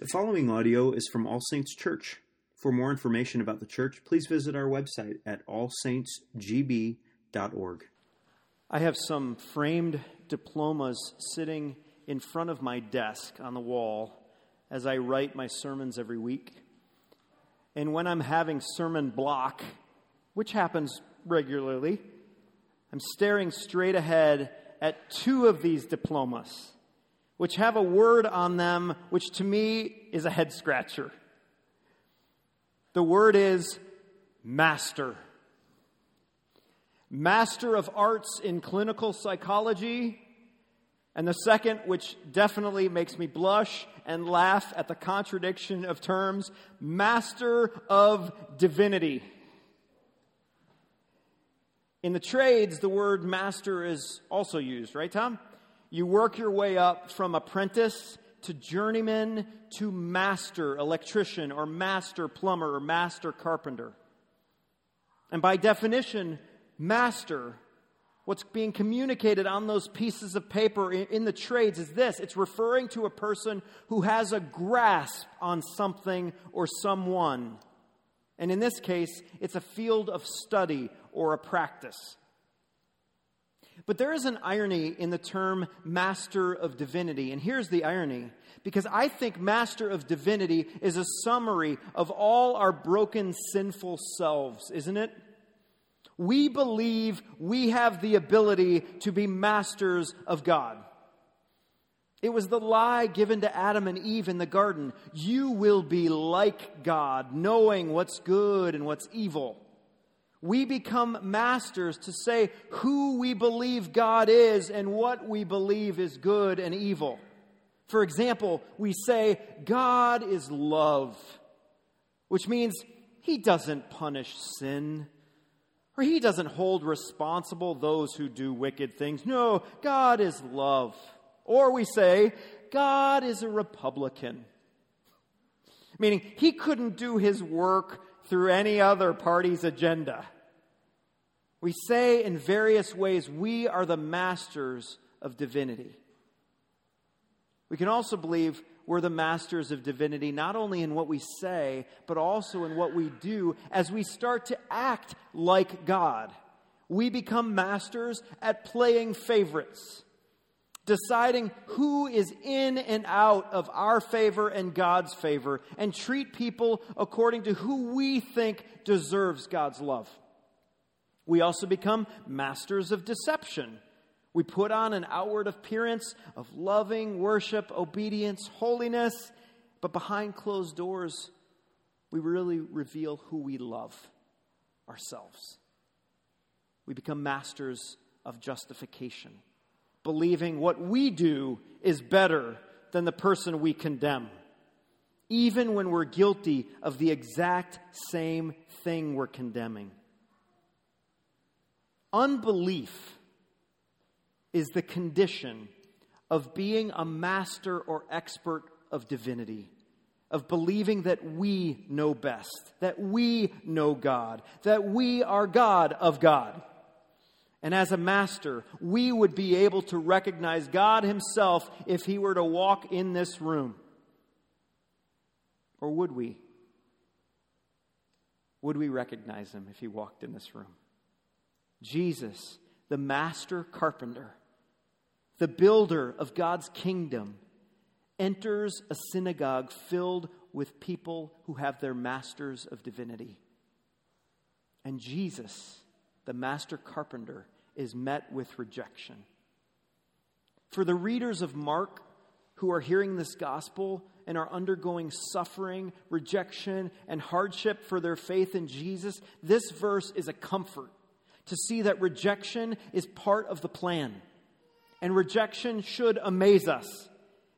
The following audio is from All Saints Church. For more information about the church, please visit our website at allsaintsgb.org. I have some framed diplomas sitting in front of my desk on the wall as I write my sermons every week. And when I'm having sermon block, which happens regularly, I'm staring straight ahead at two of these diplomas, which have a word on them which to me is a head scratcher. The word is master. Master of Arts in Clinical Psychology. And the second, which definitely makes me blush and laugh at the contradiction of terms, Master of Divinity. In the trades, the word master is also used, right, Tom? You work your way up from apprentice to journeyman to master electrician or master plumber or master carpenter. And by definition, master, what's being communicated on those pieces of paper in, the trades is this it's referring to a person who has a grasp on something or someone. And in this case, it's a field of study or a practice. But there is an irony in the term master of divinity. And here's the irony because I think master of divinity is a summary of all our broken, sinful selves, isn't it? We believe we have the ability to be masters of God. It was the lie given to Adam and Eve in the garden. You will be like God, knowing what's good and what's evil. We become masters to say who we believe God is and what we believe is good and evil. For example, we say, God is love, which means He doesn't punish sin, or He doesn't hold responsible those who do wicked things. No, God is love. Or we say, God is a Republican. Meaning, he couldn't do his work through any other party's agenda. We say in various ways, we are the masters of divinity. We can also believe we're the masters of divinity, not only in what we say, but also in what we do as we start to act like God. We become masters at playing favorites deciding who is in and out of our favor and God's favor, and treat people according to who we think deserves God's love. We also become masters of deception. We put on an outward appearance of loving worship, obedience, holiness, but behind closed doors, we really reveal who we love ourselves. We become masters of justification believing what we do is better than the person we condemn, even when we're guilty of the exact same thing we're condemning. Unbelief is the condition of being a master or expert of divinity, of believing that we know best, that we know God, that we are God of God. And as a master, we would be able to recognize God Himself if He were to walk in this room. Or would we? Would we recognize Him if He walked in this room? Jesus, the master carpenter, the builder of God's kingdom, enters a synagogue filled with people who have their masters of divinity. And Jesus, the master carpenter, is met with rejection. For the readers of Mark who are hearing this gospel and are undergoing suffering, rejection, and hardship for their faith in Jesus, this verse is a comfort to see that rejection is part of the plan. And rejection should amaze us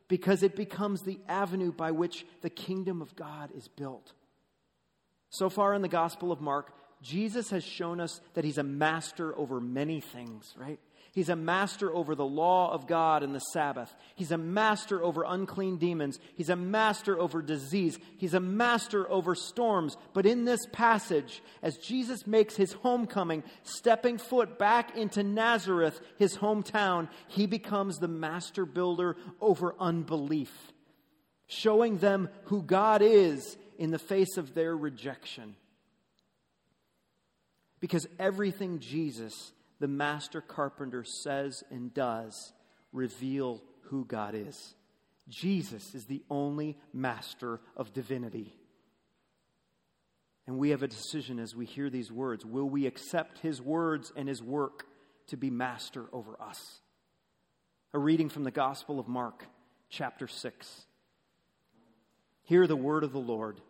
because it becomes the avenue by which the kingdom of God is built. So far in the Gospel of Mark, Jesus has shown us that he's a master over many things, right? He's a master over the law of God and the Sabbath. He's a master over unclean demons. He's a master over disease. He's a master over storms. But in this passage, as Jesus makes his homecoming, stepping foot back into Nazareth, his hometown, he becomes the master builder over unbelief. showing them who God is in the face of their rejection. Because everything Jesus, the master carpenter, says and does reveal who God is. Jesus is the only master of divinity. And we have a decision as we hear these words. Will we accept his words and his work to be master over us? A reading from the Gospel of Mark, chapter 6. Hear the word of the Lord.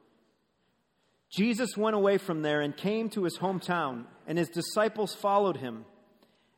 Jesus went away from there and came to his hometown, and his disciples followed him.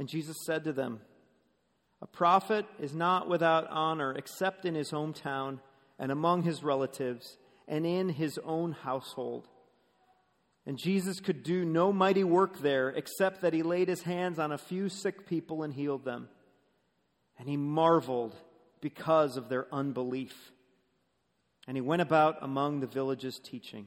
And Jesus said to them, A prophet is not without honor except in his hometown and among his relatives and in his own household. And Jesus could do no mighty work there except that he laid his hands on a few sick people and healed them. And he marveled because of their unbelief. And he went about among the villages teaching.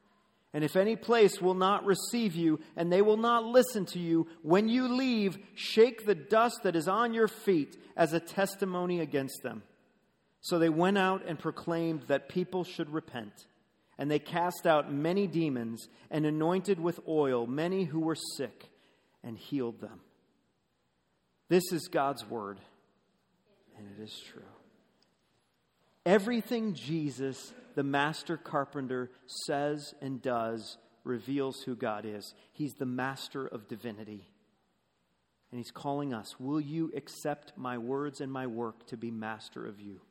And if any place will not receive you, and they will not listen to you, when you leave, shake the dust that is on your feet as a testimony against them. So they went out and proclaimed that people should repent. And they cast out many demons and anointed with oil many who were sick and healed them. This is God's word, and it is true. Everything Jesus the master carpenter says and does reveals who God is. He's the master of divinity. And he's calling us, Will you accept my words and my work to be master of you?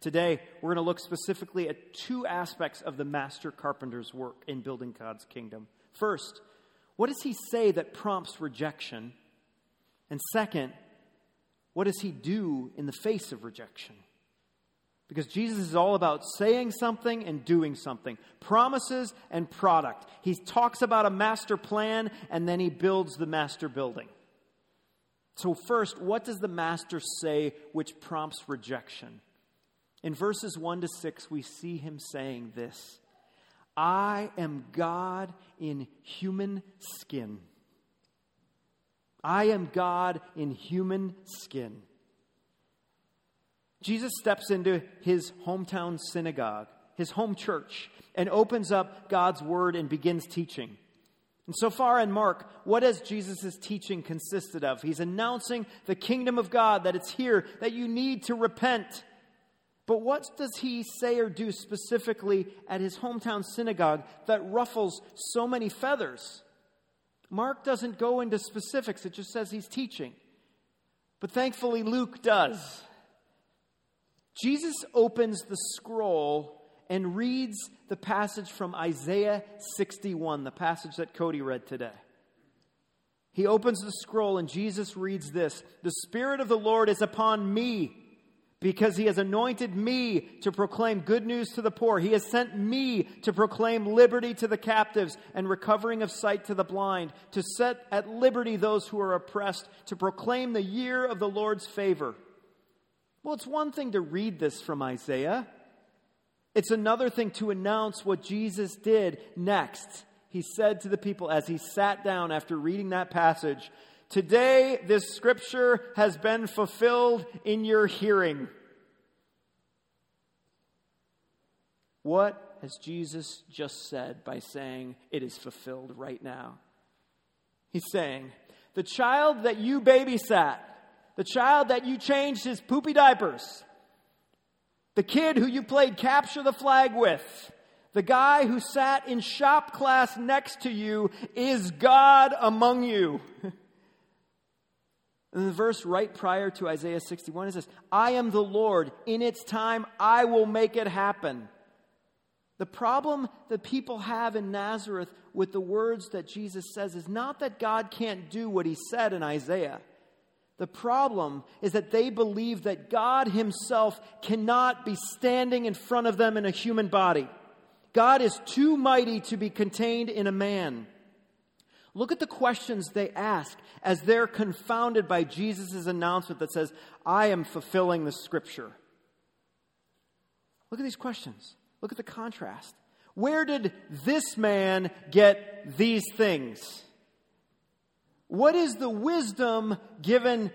Today, we're going to look specifically at two aspects of the master carpenter's work in building God's kingdom. First, what does he say that prompts rejection? And second, what does he do in the face of rejection? Because Jesus is all about saying something and doing something, promises and product. He talks about a master plan and then he builds the master building. So, first, what does the master say which prompts rejection? In verses 1 to 6, we see him saying this I am God in human skin. I am God in human skin. Jesus steps into his hometown synagogue, his home church, and opens up God's word and begins teaching. And so far in Mark, what has Jesus' teaching consisted of? He's announcing the kingdom of God, that it's here, that you need to repent. But what does he say or do specifically at his hometown synagogue that ruffles so many feathers? Mark doesn't go into specifics, it just says he's teaching. But thankfully, Luke does. Jesus opens the scroll and reads the passage from Isaiah 61, the passage that Cody read today. He opens the scroll and Jesus reads this The Spirit of the Lord is upon me because he has anointed me to proclaim good news to the poor. He has sent me to proclaim liberty to the captives and recovering of sight to the blind, to set at liberty those who are oppressed, to proclaim the year of the Lord's favor. Well, it's one thing to read this from Isaiah, it's another thing to announce what Jesus did next. He said to the people as he sat down after reading that passage, Today this scripture has been fulfilled in your hearing. What has Jesus just said by saying it is fulfilled right now? He's saying, The child that you babysat the child that you changed his poopy diapers, the kid who you played capture the flag with, The guy who sat in shop class next to you is God among you. And the verse right prior to Isaiah 61 is this I am the Lord. In its time, I will make it happen. The problem that people have in Nazareth with the words that Jesus says is not that God can't do what he said in Isaiah. The problem is that they believe that God Himself cannot be standing in front of them in a human body. God is too mighty to be contained in a man. Look at the questions they ask as they're confounded by Jesus' announcement that says, I am fulfilling the scripture. Look at these questions. Look at the contrast. Where did this man get these things? What is the wisdom given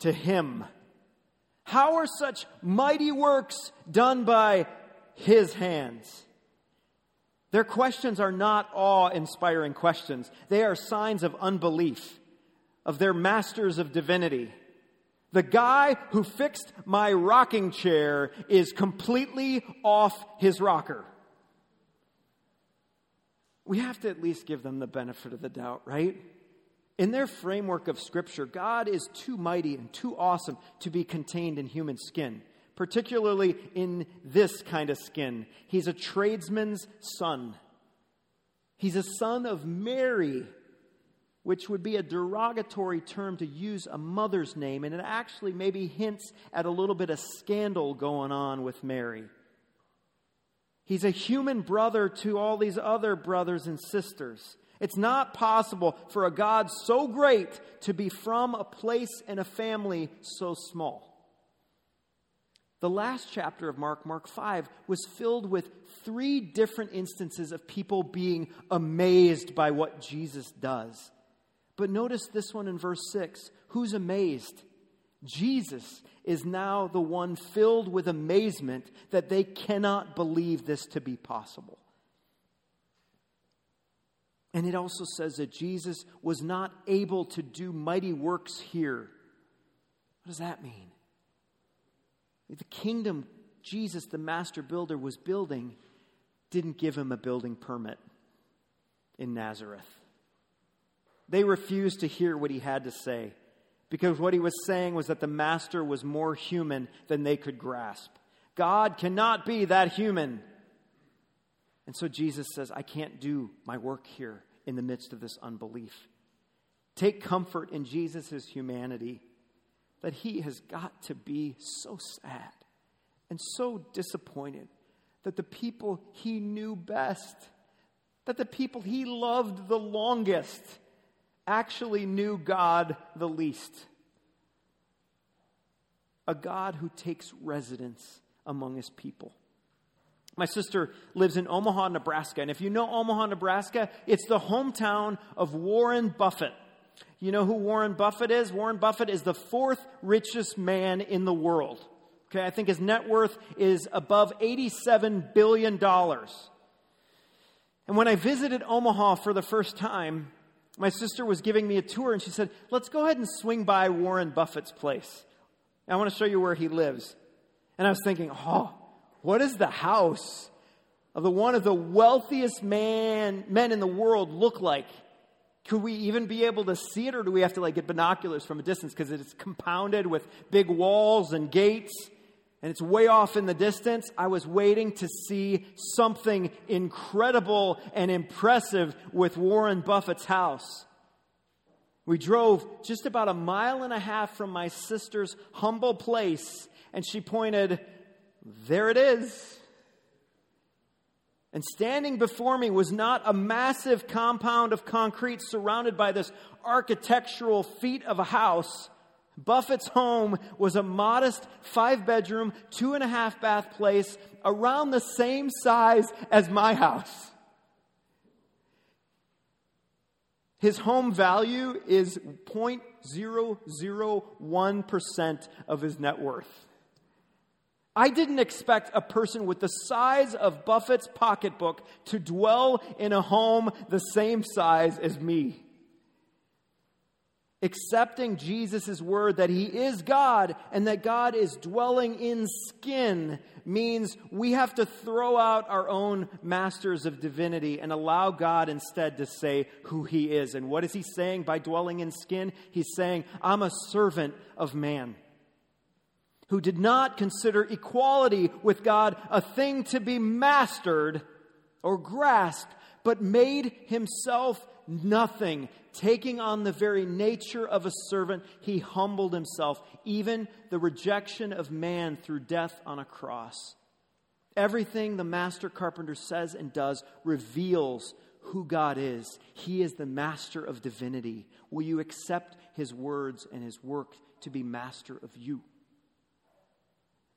to him? How are such mighty works done by his hands? Their questions are not awe inspiring questions. They are signs of unbelief, of their masters of divinity. The guy who fixed my rocking chair is completely off his rocker. We have to at least give them the benefit of the doubt, right? In their framework of Scripture, God is too mighty and too awesome to be contained in human skin particularly in this kind of skin. He's a tradesman's son. He's a son of Mary, which would be a derogatory term to use a mother's name, and it actually maybe hints at a little bit of scandal going on with Mary. He's a human brother to all these other brothers and sisters. It's not possible for a God so great to be from a place and a family so small. The last chapter of Mark, Mark 5, was filled with three different instances of people being amazed by what Jesus does. But notice this one in verse 6 who's amazed? Jesus is now the one filled with amazement that they cannot believe this to be possible. And it also says that Jesus was not able to do mighty works here. What does that mean? The kingdom Jesus, the master builder, was building didn't give him a building permit in Nazareth. They refused to hear what he had to say because what he was saying was that the master was more human than they could grasp. God cannot be that human. And so Jesus says, I can't do my work here in the midst of this unbelief. Take comfort in Jesus' humanity that he has got to be so sad and so disappointed that the people he knew best, that the people he loved the longest, actually knew God the least. A God who takes residence among his people. My sister lives in Omaha, Nebraska. And if you know Omaha, Nebraska, it's the hometown of Warren Buffett. You know who Warren Buffett is? Warren Buffett is the fourth richest man in the world. Okay, I think his net worth is above $87 billion. And when I visited Omaha for the first time, my sister was giving me a tour and she said, Let's go ahead and swing by Warren Buffett's place. I want to show you where he lives. And I was thinking, Oh, what does the house of the one of the wealthiest man, men in the world look like? Could we even be able to see it, or do we have to like get binoculars from a distance because it's compounded with big walls and gates? and it's way off in the distance. I was waiting to see something incredible and impressive with Warren Buffett's house. We drove just about a mile and a half from my sister's humble place, and she pointed, There it is. And standing before me was not a massive compound of concrete surrounded by this architectural feat of a house. Buffett's home was a modest five bedroom, two and a half bath place around the same size as my house. His home value is 0.001% of his net worth. I didn't expect a person with the size of Buffett's pocketbook to dwell in a home the same size as me. Accepting Jesus' word that he is God and that God is dwelling in skin means we have to throw out our own masters of divinity and allow God instead to say who he is. And what is he saying by dwelling in skin? He's saying, I'm a servant of man who did not consider equality with God a thing to be mastered or grasped, but made himself nothing. Taking on the very nature of a servant, he humbled himself, even the rejection of man through death on a cross. Everything the master carpenter says and does reveals who God is. He is the master of divinity. Will you accept his words and his work to be master of you?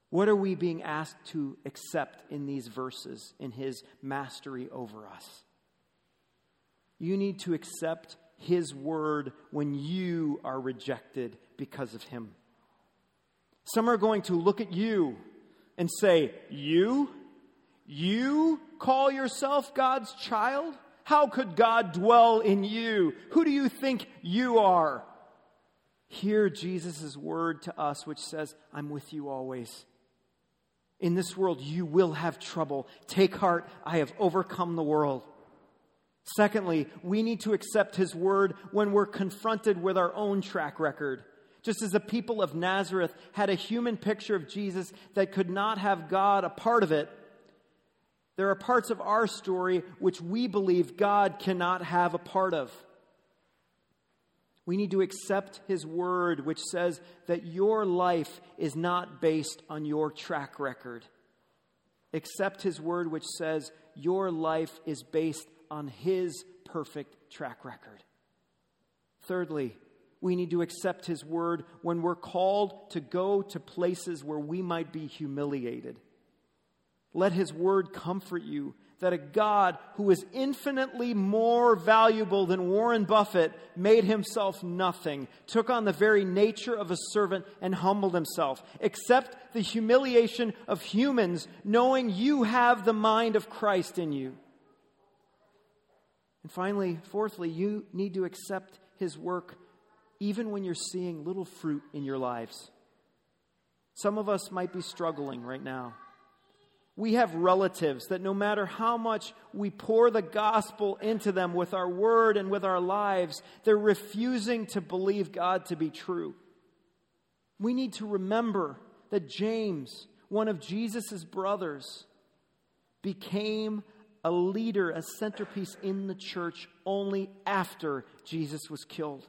What are we being asked to accept in these verses in his mastery over us? You need to accept his word when you are rejected because of him. Some are going to look at you and say, You? You call yourself God's child? How could God dwell in you? Who do you think you are? Hear Jesus' word to us, which says, I'm with you always. In this world, you will have trouble. Take heart, I have overcome the world. Secondly, we need to accept his word when we're confronted with our own track record. Just as the people of Nazareth had a human picture of Jesus that could not have God a part of it, there are parts of our story which we believe God cannot have a part of. We need to accept His word, which says that your life is not based on your track record. Accept His word, which says your life is based on His perfect track record. Thirdly, we need to accept His word when we're called to go to places where we might be humiliated. Let His word comfort you that a God who is infinitely more valuable than Warren Buffett made himself nothing, took on the very nature of a servant, and humbled himself. Accept the humiliation of humans, knowing you have the mind of Christ in you. And finally, fourthly, you need to accept his work even when you're seeing little fruit in your lives. Some of us might be struggling right now. We have relatives that no matter how much we pour the gospel into them with our word and with our lives, they're refusing to believe God to be true. We need to remember that James, one of Jesus' brothers, became a leader, a centerpiece in the church only after Jesus was killed.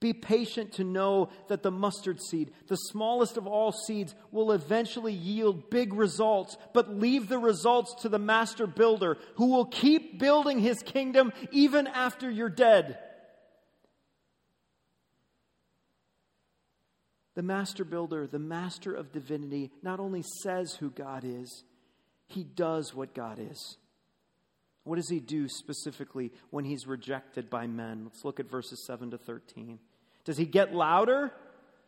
Be patient to know that the mustard seed, the smallest of all seeds, will eventually yield big results, but leave the results to the master builder who will keep building his kingdom even after you're dead. The master builder, the master of divinity, not only says who God is, he does what God is. What does he do specifically when he's rejected by men? Let's look at verses 7 to 13. Does he get louder?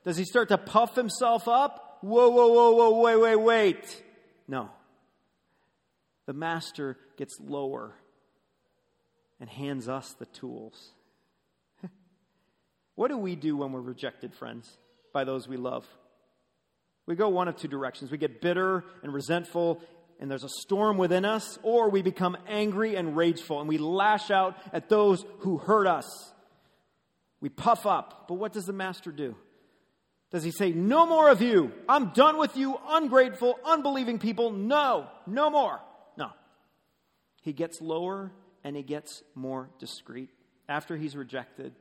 Does he start to puff himself up? Whoa, whoa, whoa, whoa, wait, wait, wait. No. The master gets lower and hands us the tools. what do we do when we're rejected, friends, by those we love? We go one of two directions. We get bitter and resentful, and there's a storm within us, or we become angry and rageful, and we lash out at those who hurt us. We puff up. But what does the master do? Does he say, No more of you? I'm done with you, ungrateful, unbelieving people. No, no more. No. He gets lower and he gets more discreet. After he's rejected,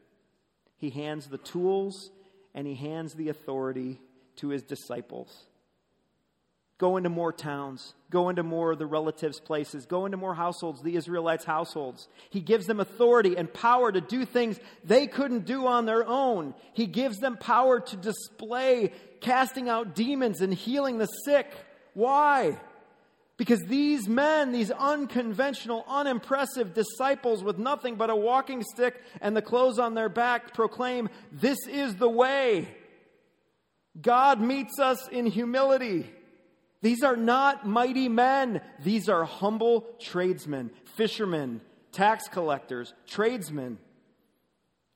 he hands the tools and he hands the authority to his disciples. Go into more towns. Go into more of the relatives' places. Go into more households, the Israelites' households. He gives them authority and power to do things they couldn't do on their own. He gives them power to display casting out demons and healing the sick. Why? Because these men, these unconventional, unimpressive disciples with nothing but a walking stick and the clothes on their back proclaim, This is the way. God meets us in humility. These are not mighty men. These are humble tradesmen, fishermen, tax collectors, tradesmen.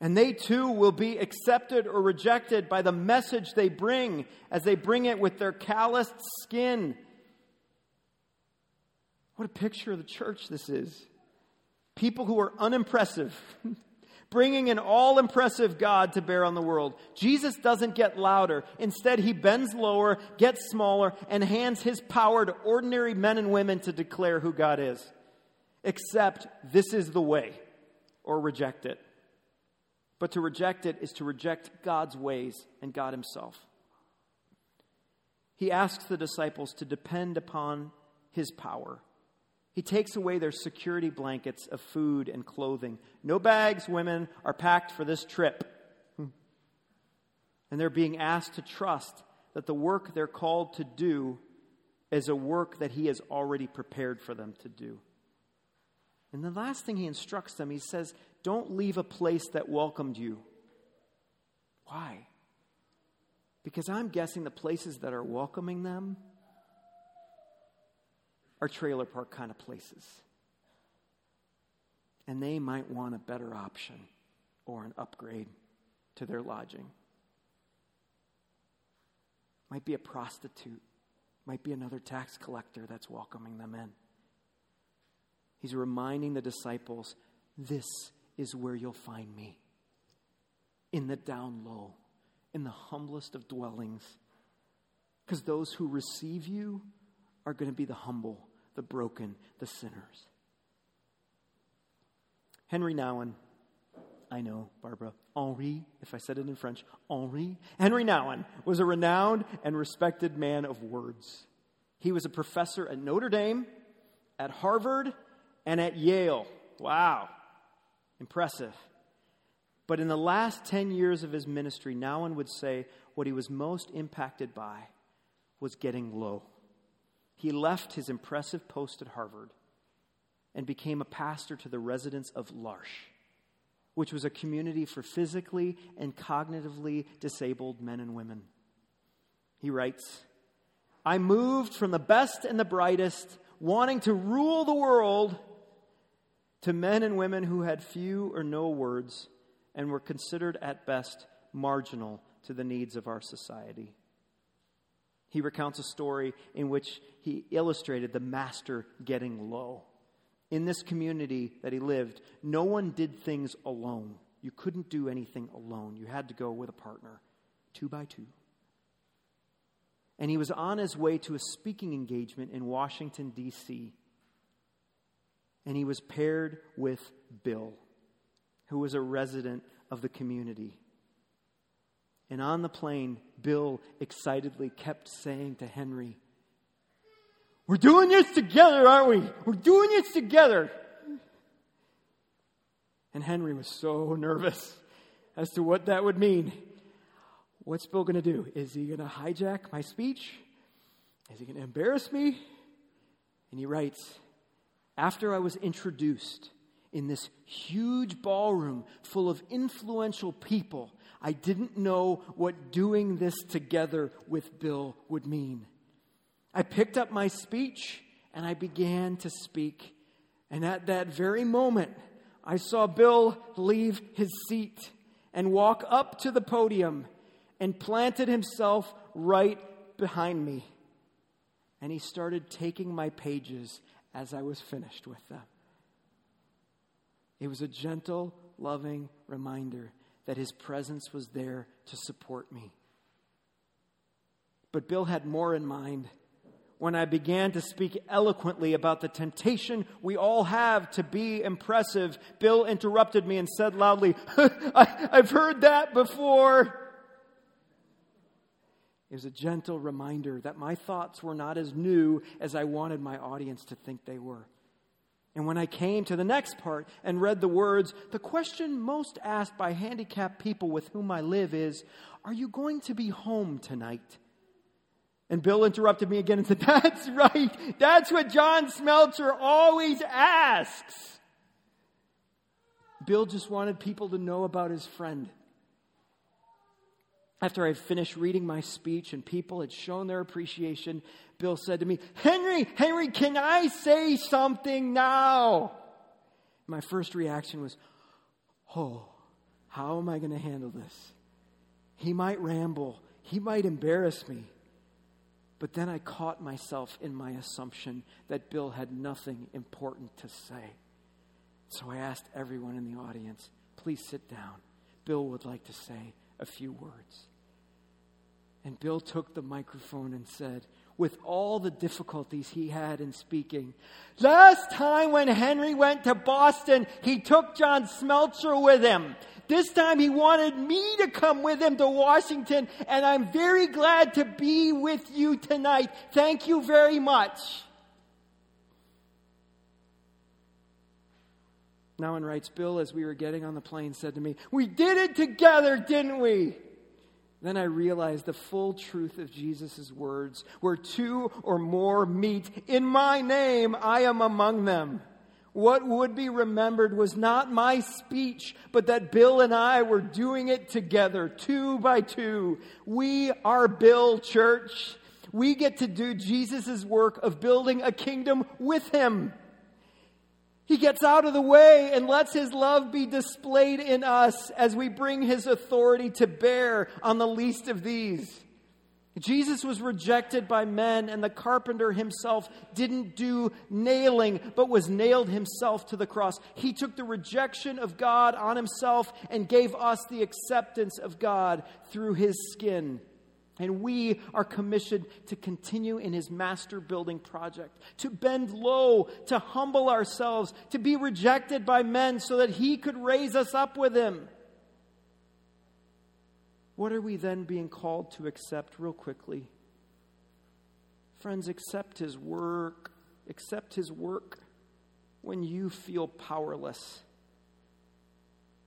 And they too will be accepted or rejected by the message they bring as they bring it with their calloused skin. What a picture of the church this is. People who are unimpressive, bringing an all impressive God to bear on the world. Jesus doesn't get louder. Instead, he bends lower, gets smaller, and hands his power to ordinary men and women to declare who God is. Except this is the way, or reject it. But to reject it is to reject God's ways and God Himself. He asks the disciples to depend upon His power. He takes away their security blankets of food and clothing. No bags, women, are packed for this trip. And they're being asked to trust that the work they're called to do is a work that He has already prepared for them to do. And the last thing He instructs them, He says, Don't leave a place that welcomed you. Why? Because I'm guessing the places that are welcoming them are trailer park kind of places. And they might want a better option or an upgrade to their lodging. Might be a prostitute, might be another tax collector that's welcoming them in. He's reminding the disciples this is where you'll find me in the down low, in the humblest of dwellings. Because those who receive you are going to be the humble, the broken, the sinners. Henry Nouwen, I know, Barbara, Henri, if I said it in French, Henri. Henry Nouwen was a renowned and respected man of words. He was a professor at Notre Dame, at Harvard, and at Yale. Wow, impressive. But in the last 10 years of his ministry, Nouwen would say what he was most impacted by was getting low he left his impressive post at Harvard and became a pastor to the residents of L'Arche, which was a community for physically and cognitively disabled men and women. He writes, I moved from the best and the brightest, wanting to rule the world, to men and women who had few or no words and were considered at best marginal to the needs of our society. He recounts a story in which he illustrated the master getting low. In this community that he lived, no one did things alone. You couldn't do anything alone. You had to go with a partner, two by two. And he was on his way to a speaking engagement in Washington, D.C. And he was paired with Bill, who was a resident of the community. And on the plane, Bill excitedly kept saying to Henry, We're doing this together, aren't we? We're doing this together. And Henry was so nervous as to what that would mean. What's Bill going to do? Is he going to hijack my speech? Is he going to embarrass me? And he writes After I was introduced in this huge ballroom full of influential people, I didn't know what doing this together with Bill would mean. I picked up my speech and I began to speak. And at that very moment, I saw Bill leave his seat and walk up to the podium and planted himself right behind me. And he started taking my pages as I was finished with them. It was a gentle, loving reminder that his presence was there to support me. But Bill had more in mind. When I began to speak eloquently about the temptation we all have to be impressive, Bill interrupted me and said loudly, I, have heard that before. It was a gentle reminder that my thoughts were not as new as I wanted my audience to think they were. And when I came to the next part and read the words, the question most asked by handicapped people with whom I live is Are you going to be home tonight? And Bill interrupted me again and said, That's right. That's what John Smeltzer always asks. Bill just wanted people to know about his friend. After I finished reading my speech and people had shown their appreciation, Bill said to me, Henry, Henry, can I say something now? My first reaction was, Oh, How am I going to handle this? He might ramble, he might embarrass me. But then I caught myself in my assumption that Bill had nothing important to say. So I asked everyone in the audience, please sit down. Bill would like to say a few words. And Bill took the microphone and said, with all the difficulties he had in speaking, Last time when Henry went to Boston, he took John Smeltzer with him. This time he wanted me to come with him to Washington, and I'm very glad to be with you tonight. Thank you very much. Nouwen writes, Bill, as we were getting on the plane, said to me, We did it together, didn't we? Then I realized the full truth of Jesus' words where two or more meet in my name, I am among them. What would be remembered was not my speech, but that Bill and I were doing it together, two by two. We are Bill Church. We get to do Jesus' work of building a kingdom with him. He gets out of the way and lets his love be displayed in us as we bring his authority to bear on the least of these. Jesus was rejected by men, and the carpenter himself didn't do nailing, but was nailed himself to the cross. He took the rejection of God on himself and gave us the acceptance of God through his skin. And we are commissioned to continue in his master building project, to bend low, to humble ourselves, to be rejected by men so that he could raise us up with him. What are we then being called to accept, real quickly? Friends, accept His work. Accept His work when you feel powerless.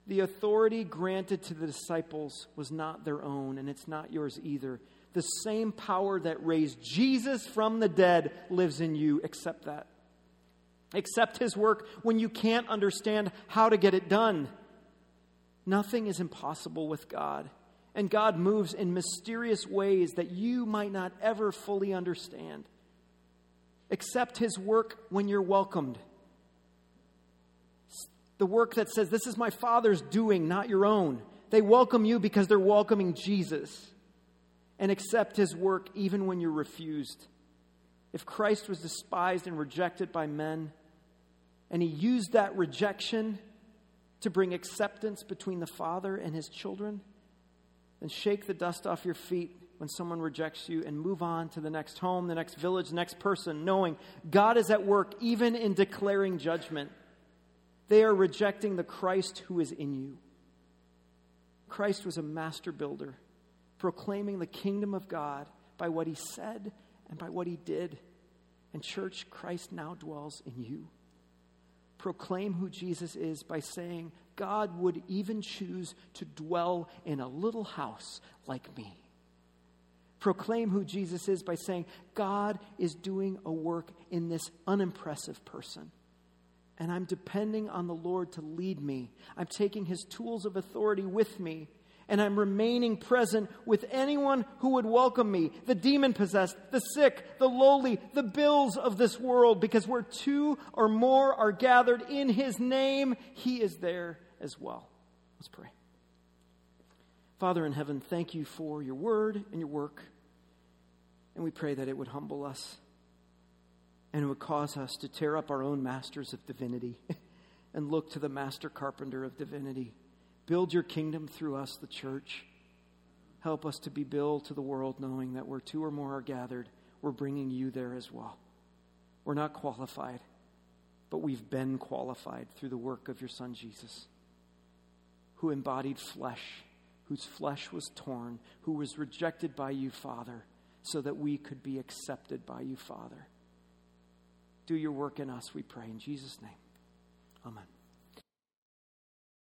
The authority granted to the disciples was not their own, and it's not yours either. The same power that raised Jesus from the dead lives in you. Accept that. Accept His work when you can't understand how to get it done. Nothing is impossible with God and God moves in mysterious ways that you might not ever fully understand. Accept His work when you're welcomed. The work that says, This is my Father's doing, not your own. They welcome you because they're welcoming Jesus. And accept His work even when you're refused. If Christ was despised and rejected by men, and He used that rejection to bring acceptance between the Father and His children, then shake the dust off your feet when someone rejects you and move on to the next home, the next village, the next person, knowing God is at work even in declaring judgment. They are rejecting the Christ who is in you. Christ was a master builder, proclaiming the kingdom of God by what he said and by what he did. And, church, Christ now dwells in you. Proclaim who Jesus is by saying, God would even choose to dwell in a little house like me. Proclaim who Jesus is by saying, God is doing a work in this unimpressive person. And I'm depending on the Lord to lead me. I'm taking his tools of authority with me and I'm remaining present with anyone who would welcome me the demon possessed, the sick, the lowly, the bills of this world, because where two or more are gathered in his name, he is there as well. Let's pray. Father in heaven, thank you for your word and your work. And we pray that it would humble us and it would cause us to tear up our own masters of divinity and look to the master carpenter of divinity. Build your kingdom through us, the church. Help us to be built to the world, knowing that where two or more are gathered, we're bringing you there as well. We're not qualified, but we've been qualified through the work of your Son, Jesus, who embodied flesh, whose flesh was torn, who was rejected by you, Father, so that we could be accepted by you, Father. Do your work in us, we pray. In Jesus' name, amen.